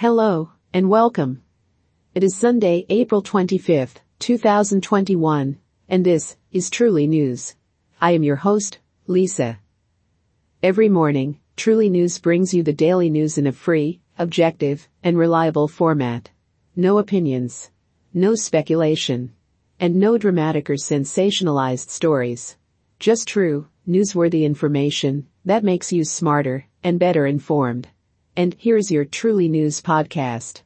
Hello, and welcome. It is Sunday, April 25th, 2021, and this is Truly News. I am your host, Lisa. Every morning, Truly News brings you the daily news in a free, objective, and reliable format. No opinions. No speculation. And no dramatic or sensationalized stories. Just true, newsworthy information that makes you smarter and better informed. And here's your Truly News podcast.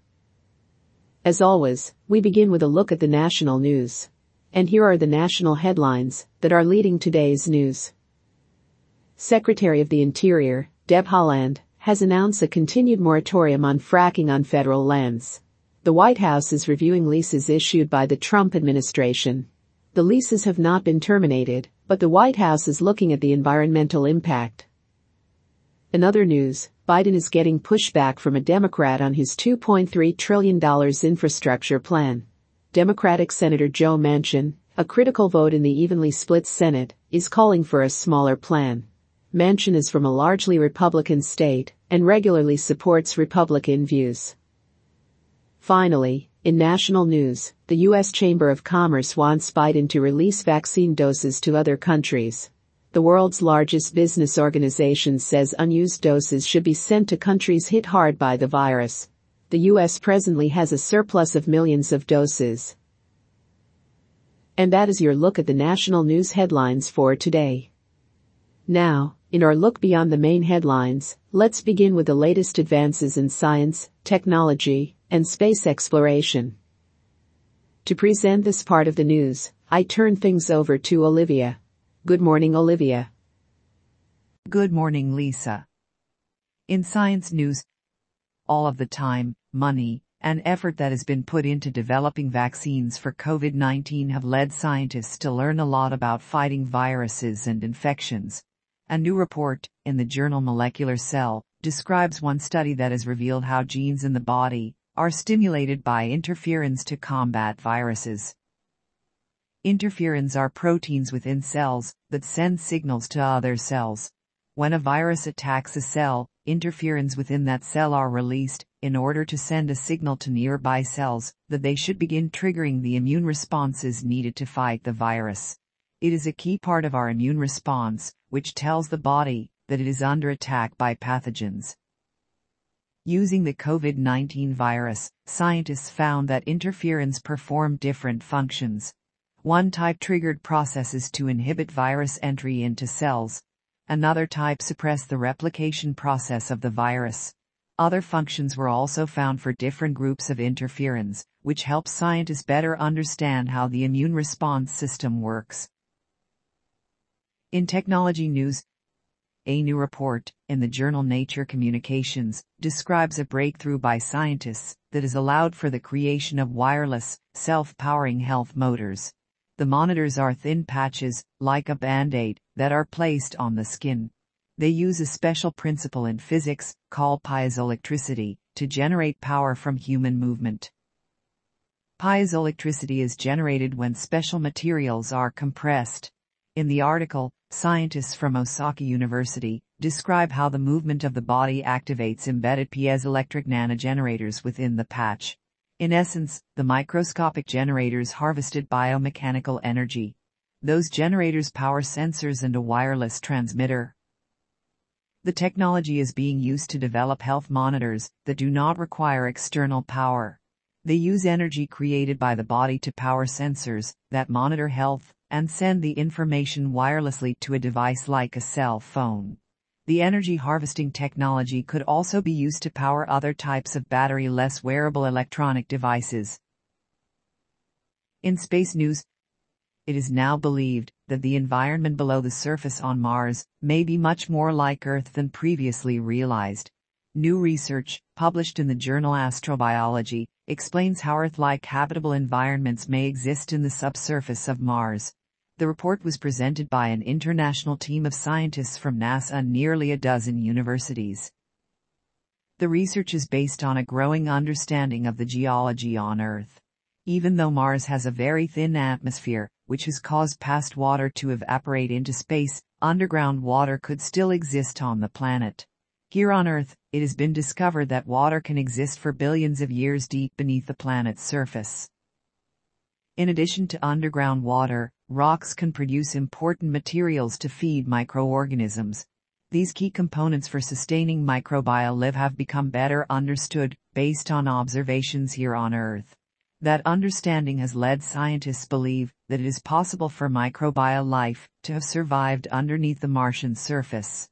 As always, we begin with a look at the national news. And here are the national headlines that are leading today's news. Secretary of the Interior, Deb Haaland, has announced a continued moratorium on fracking on federal lands. The White House is reviewing leases issued by the Trump administration. The leases have not been terminated, but the White House is looking at the environmental impact. In other news, Biden is getting pushback from a Democrat on his $2.3 trillion infrastructure plan. Democratic Senator Joe Manchin, a critical vote in the evenly split Senate, is calling for a smaller plan. Manchin is from a largely Republican state and regularly supports Republican views. Finally, in national news, the U.S. Chamber of Commerce wants Biden to release vaccine doses to other countries. The world's largest business organization says unused doses should be sent to countries hit hard by the virus. The U.S. presently has a surplus of millions of doses. And that is your look at the national news headlines for today. Now, in our look beyond the main headlines, let's begin with the latest advances in science, technology, and space exploration. To present this part of the news, I turn things over to Olivia. Good morning, Olivia. Good morning, Lisa. In science news, all of the time, money, and effort that has been put into developing vaccines for COVID-19 have led scientists to learn a lot about fighting viruses and infections. A new report in the journal Molecular Cell describes one study that has revealed how genes in the body are stimulated by interferons to combat viruses. Interferons are proteins within cells that send signals to other cells. When a virus attacks a cell, interferons within that cell are released in order to send a signal to nearby cells that they should begin triggering the immune responses needed to fight the virus. It is a key part of our immune response, which tells the body that it is under attack by pathogens. Using the COVID-19 virus, scientists found that interferons perform different functions. One type triggered processes to inhibit virus entry into cells. Another type suppressed the replication process of the virus. Other functions were also found for different groups of interferons, which helps scientists better understand how the immune response system works. In technology news, a new report in the journal Nature Communications describes a breakthrough by scientists that has allowed for the creation of wireless, self-powering health motors. The monitors are thin patches, like a band-aid, that are placed on the skin. They use a special principle in physics, called piezoelectricity, to generate power from human movement. Piezoelectricity is generated when special materials are compressed. In the article, Scientists from Osaka University describe how the movement of the body activates embedded piezoelectric nanogenerators within the patch. In essence, the microscopic generators harvested biomechanical energy. Those generators power sensors and a wireless transmitter. The technology is being used to develop health monitors that do not require external power. They use energy created by the body to power sensors that monitor health and send the information wirelessly to a device like a cell phone. The energy harvesting technology could also be used to power other types of battery-less wearable electronic devices. In space news, it is now believed that the environment below the surface on Mars may be much more like Earth than previously realized. New research, published in the journal Astrobiology, explains how Earth-like habitable environments may exist in the subsurface of Mars. The report was presented by an international team of scientists from NASA and nearly a dozen universities. The research is based on a growing understanding of the geology on Earth. Even though Mars has a very thin atmosphere, which has caused past water to evaporate into space, underground water could still exist on the planet. Here on Earth, it has been discovered that water can exist for billions of years deep beneath the planet's surface. In addition to underground water, rocks can produce important materials to feed microorganisms. These key components for sustaining microbial life have become better understood based on observations here on Earth. That understanding has led scientists believe that it is possible for microbial life to have survived underneath the Martian surface.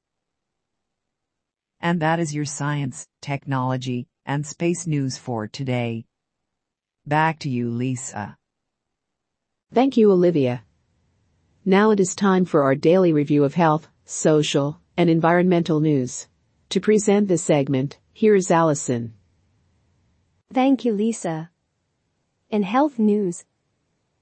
And that is your science, technology, and space news for today. Back to you, Lisa. Thank you, Olivia. Now it is time for our daily review of health, social, and environmental news. To present this segment, here is Allison. Thank you, Lisa. In health news,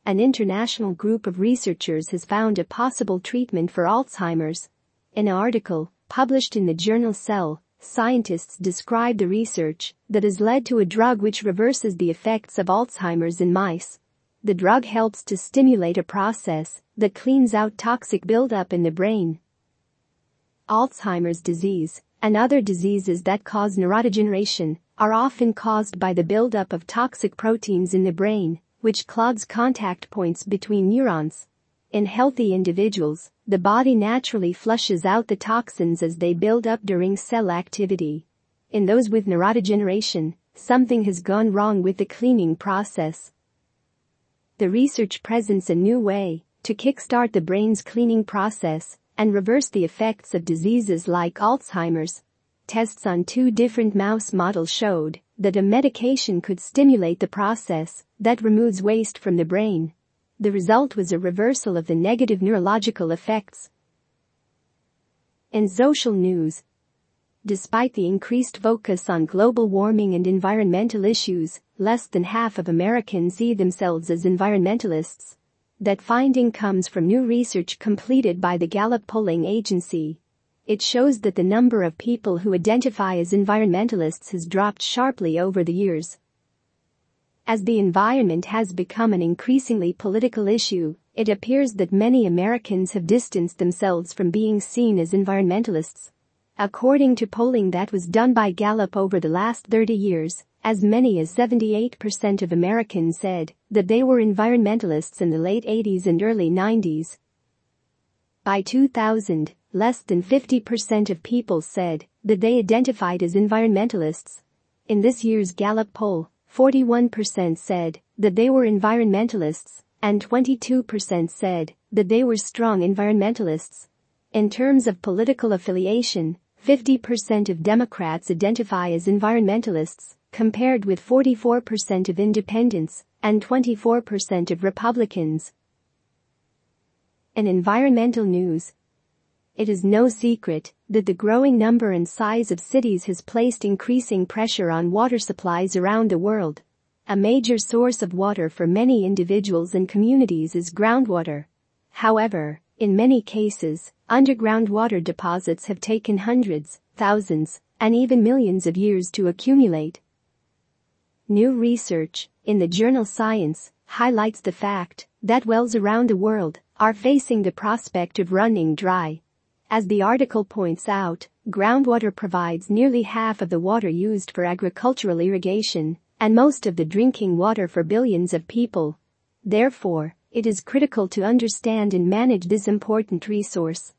an international group of researchers has found a possible treatment for Alzheimer's. In an article, Published in the journal Cell, scientists describe the research that has led to a drug which reverses the effects of Alzheimer's in mice. The drug helps to stimulate a process that cleans out toxic buildup in the brain. Alzheimer's disease and other diseases that cause neurodegeneration are often caused by the buildup of toxic proteins in the brain, which clogs contact points between neurons. In healthy individuals, the body naturally flushes out the toxins as they build up during cell activity. In those with neurodegeneration, something has gone wrong with the cleaning process. The research presents a new way to kickstart the brain's cleaning process and reverse the effects of diseases like Alzheimer's. Tests on two different mouse models showed that a medication could stimulate the process that removes waste from the brain the result was a reversal of the negative neurological effects. In social news, despite the increased focus on global warming and environmental issues, less than half of Americans see themselves as environmentalists. That finding comes from new research completed by the Gallup polling agency. It shows that the number of people who identify as environmentalists has dropped sharply over the years. As the environment has become an increasingly political issue, it appears that many Americans have distanced themselves from being seen as environmentalists. According to polling that was done by Gallup over the last 30 years, as many as 78% of Americans said that they were environmentalists in the late 80s and early 90s. By 2000, less than 50% of people said that they identified as environmentalists. In this year's Gallup poll, 41% said that they were environmentalists, and 22% said that they were strong environmentalists. In terms of political affiliation, 50% of Democrats identify as environmentalists, compared with 44% of independents and 24% of Republicans. In environmental news, it is no secret that the growing number and size of cities has placed increasing pressure on water supplies around the world. A major source of water for many individuals and communities is groundwater. However, in many cases, underground water deposits have taken hundreds, thousands, and even millions of years to accumulate. New research in the journal Science highlights the fact that wells around the world are facing the prospect of running dry as the article points out, groundwater provides nearly half of the water used for agricultural irrigation and most of the drinking water for billions of people. Therefore, it is critical to understand and manage this important resource.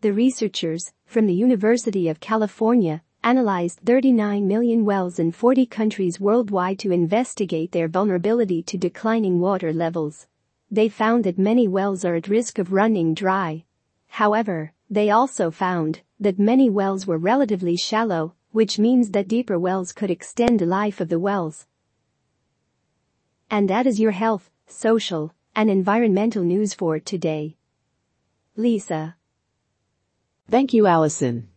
The researchers from the University of California analyzed 39 million wells in 40 countries worldwide to investigate their vulnerability to declining water levels. They found that many wells are at risk of running dry However, they also found that many wells were relatively shallow, which means that deeper wells could extend the life of the wells. And that is your health, social, and environmental news for today. Lisa. Thank you, Allison.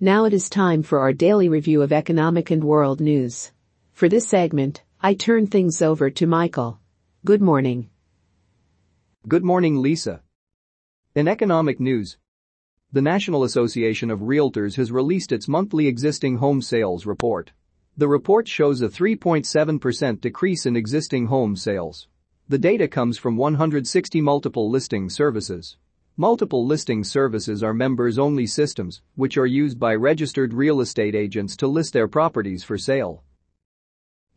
Now it is time for our daily review of economic and world news. For this segment, I turn things over to Michael. Good morning. Good morning, Lisa. In economic news, the National Association of Realtors has released its monthly existing home sales report. The report shows a 3.7% decrease in existing home sales. The data comes from 160 multiple listing services. Multiple listing services are members-only systems, which are used by registered real estate agents to list their properties for sale.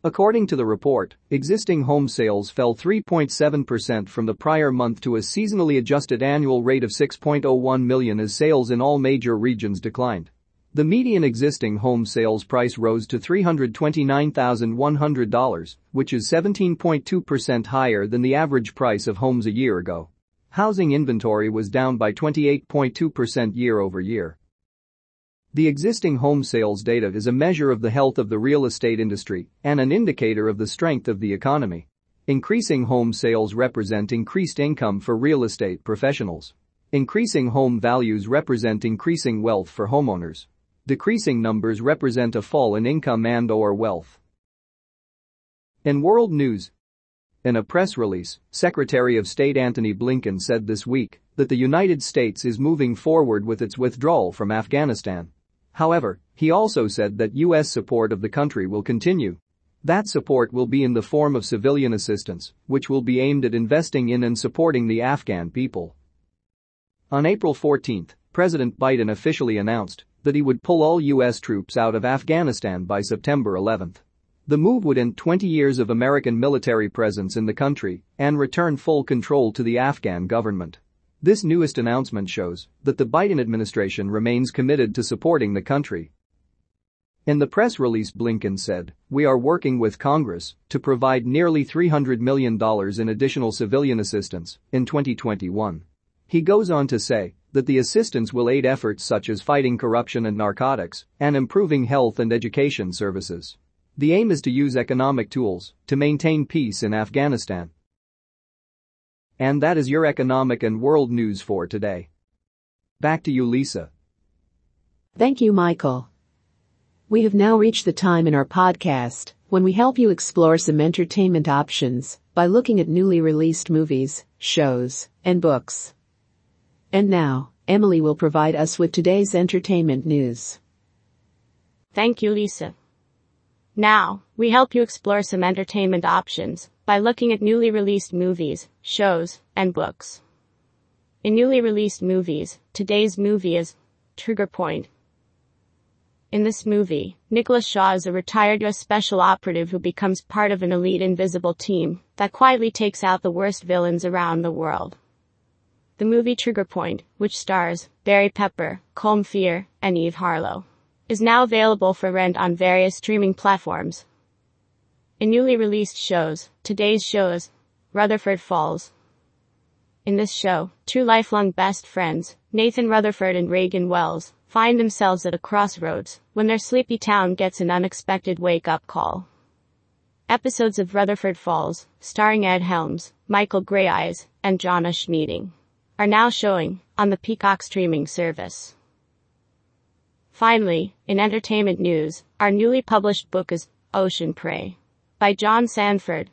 According to the report, existing home sales fell 3.7% from the prior month to a seasonally adjusted annual rate of 6.01 million as sales in all major regions declined. The median existing home sales price rose to $329,100, which is 17.2% higher than the average price of homes a year ago. Housing inventory was down by 28.2% year over year. The existing home sales data is a measure of the health of the real estate industry and an indicator of the strength of the economy. Increasing home sales represent increased income for real estate professionals. Increasing home values represent increasing wealth for homeowners. Decreasing numbers represent a fall in income and or wealth. In world news, in a press release, Secretary of State Antony Blinken said this week that the United States is moving forward with its withdrawal from Afghanistan. However, he also said that U.S. support of the country will continue. That support will be in the form of civilian assistance, which will be aimed at investing in and supporting the Afghan people. On April 14, President Biden officially announced that he would pull all U.S. troops out of Afghanistan by September 11. The move would end 20 years of American military presence in the country and return full control to the Afghan government. This newest announcement shows that the Biden administration remains committed to supporting the country. In the press release Blinken said, we are working with Congress to provide nearly $300 million in additional civilian assistance in 2021. He goes on to say that the assistance will aid efforts such as fighting corruption and narcotics and improving health and education services. The aim is to use economic tools to maintain peace in Afghanistan and that is your economic and world news for today. Back to you, Lisa. Thank you, Michael. We have now reached the time in our podcast when we help you explore some entertainment options by looking at newly released movies, shows, and books. And now, Emily will provide us with today's entertainment news. Thank you, Lisa. Now, we help you explore some entertainment options by looking at newly released movies, shows, and books. In newly released movies, today's movie is Trigger Point. In this movie, Nicholas Shaw is a retired U.S. special operative who becomes part of an elite invisible team that quietly takes out the worst villains around the world. The movie Trigger Point, which stars Barry Pepper, Colm Feore, and Eve Harlow, is now available for rent on various streaming platforms, in newly released shows, today's show is Rutherford Falls. In this show, two lifelong best friends, Nathan Rutherford and Reagan Wells, find themselves at a crossroads when their sleepy town gets an unexpected wake-up call. Episodes of Rutherford Falls, starring Ed Helms, Michael Greyeyes, and Jonna Schmieding, are now showing on the Peacock streaming service. Finally, in entertainment news, our newly published book is Ocean Prey by John Sandford.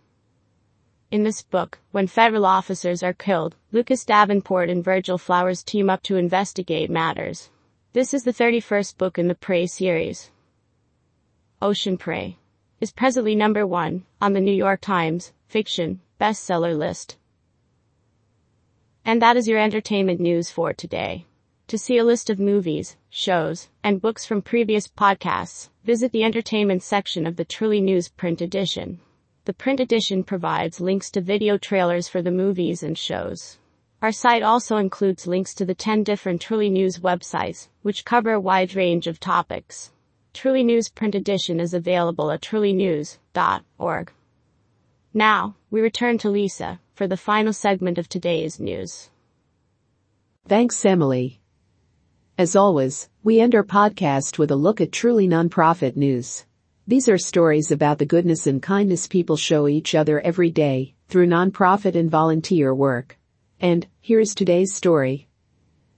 In this book, when federal officers are killed, Lucas Davenport and Virgil Flowers team up to investigate matters. This is the 31st book in the Prey series. Ocean Prey is presently number one on the New York Times fiction bestseller list. And that is your entertainment news for today. To see a list of movies, shows, and books from previous podcasts, visit the entertainment section of the Truly News print edition. The print edition provides links to video trailers for the movies and shows. Our site also includes links to the 10 different Truly News websites, which cover a wide range of topics. Truly News print edition is available at trulynews.org. Now, we return to Lisa for the final segment of today's news. Thanks, Emily. As always, we end our podcast with a look at truly nonprofit news. These are stories about the goodness and kindness people show each other every day through nonprofit and volunteer work. And here's today's story.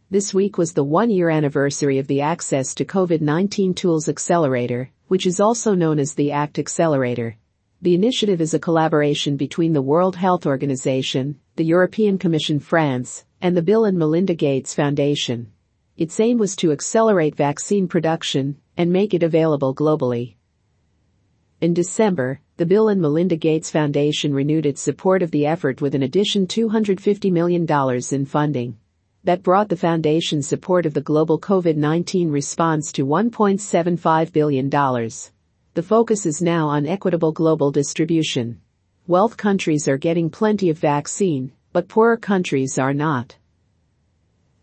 This week was the one year anniversary of the Access to COVID-19 Tools Accelerator, which is also known as the ACT Accelerator. The initiative is a collaboration between the World Health Organization, the European Commission France, and the Bill and Melinda Gates Foundation. Its aim was to accelerate vaccine production and make it available globally. In December, the Bill and Melinda Gates Foundation renewed its support of the effort with an addition $250 million in funding. that brought the foundation's support of the global COVID-19 response to $1.75 billion. The focus is now on equitable global distribution. Wealth countries are getting plenty of vaccine, but poorer countries are not.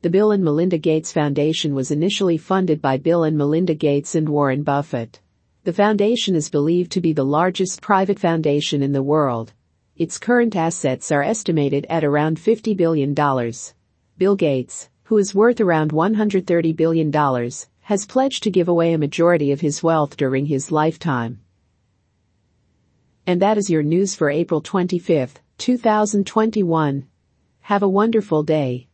The Bill and Melinda Gates Foundation was initially funded by Bill and Melinda Gates and Warren Buffett. The foundation is believed to be the largest private foundation in the world. Its current assets are estimated at around $50 billion. Bill Gates, who is worth around $130 billion, has pledged to give away a majority of his wealth during his lifetime. And that is your news for April 25, 2021. Have a wonderful day.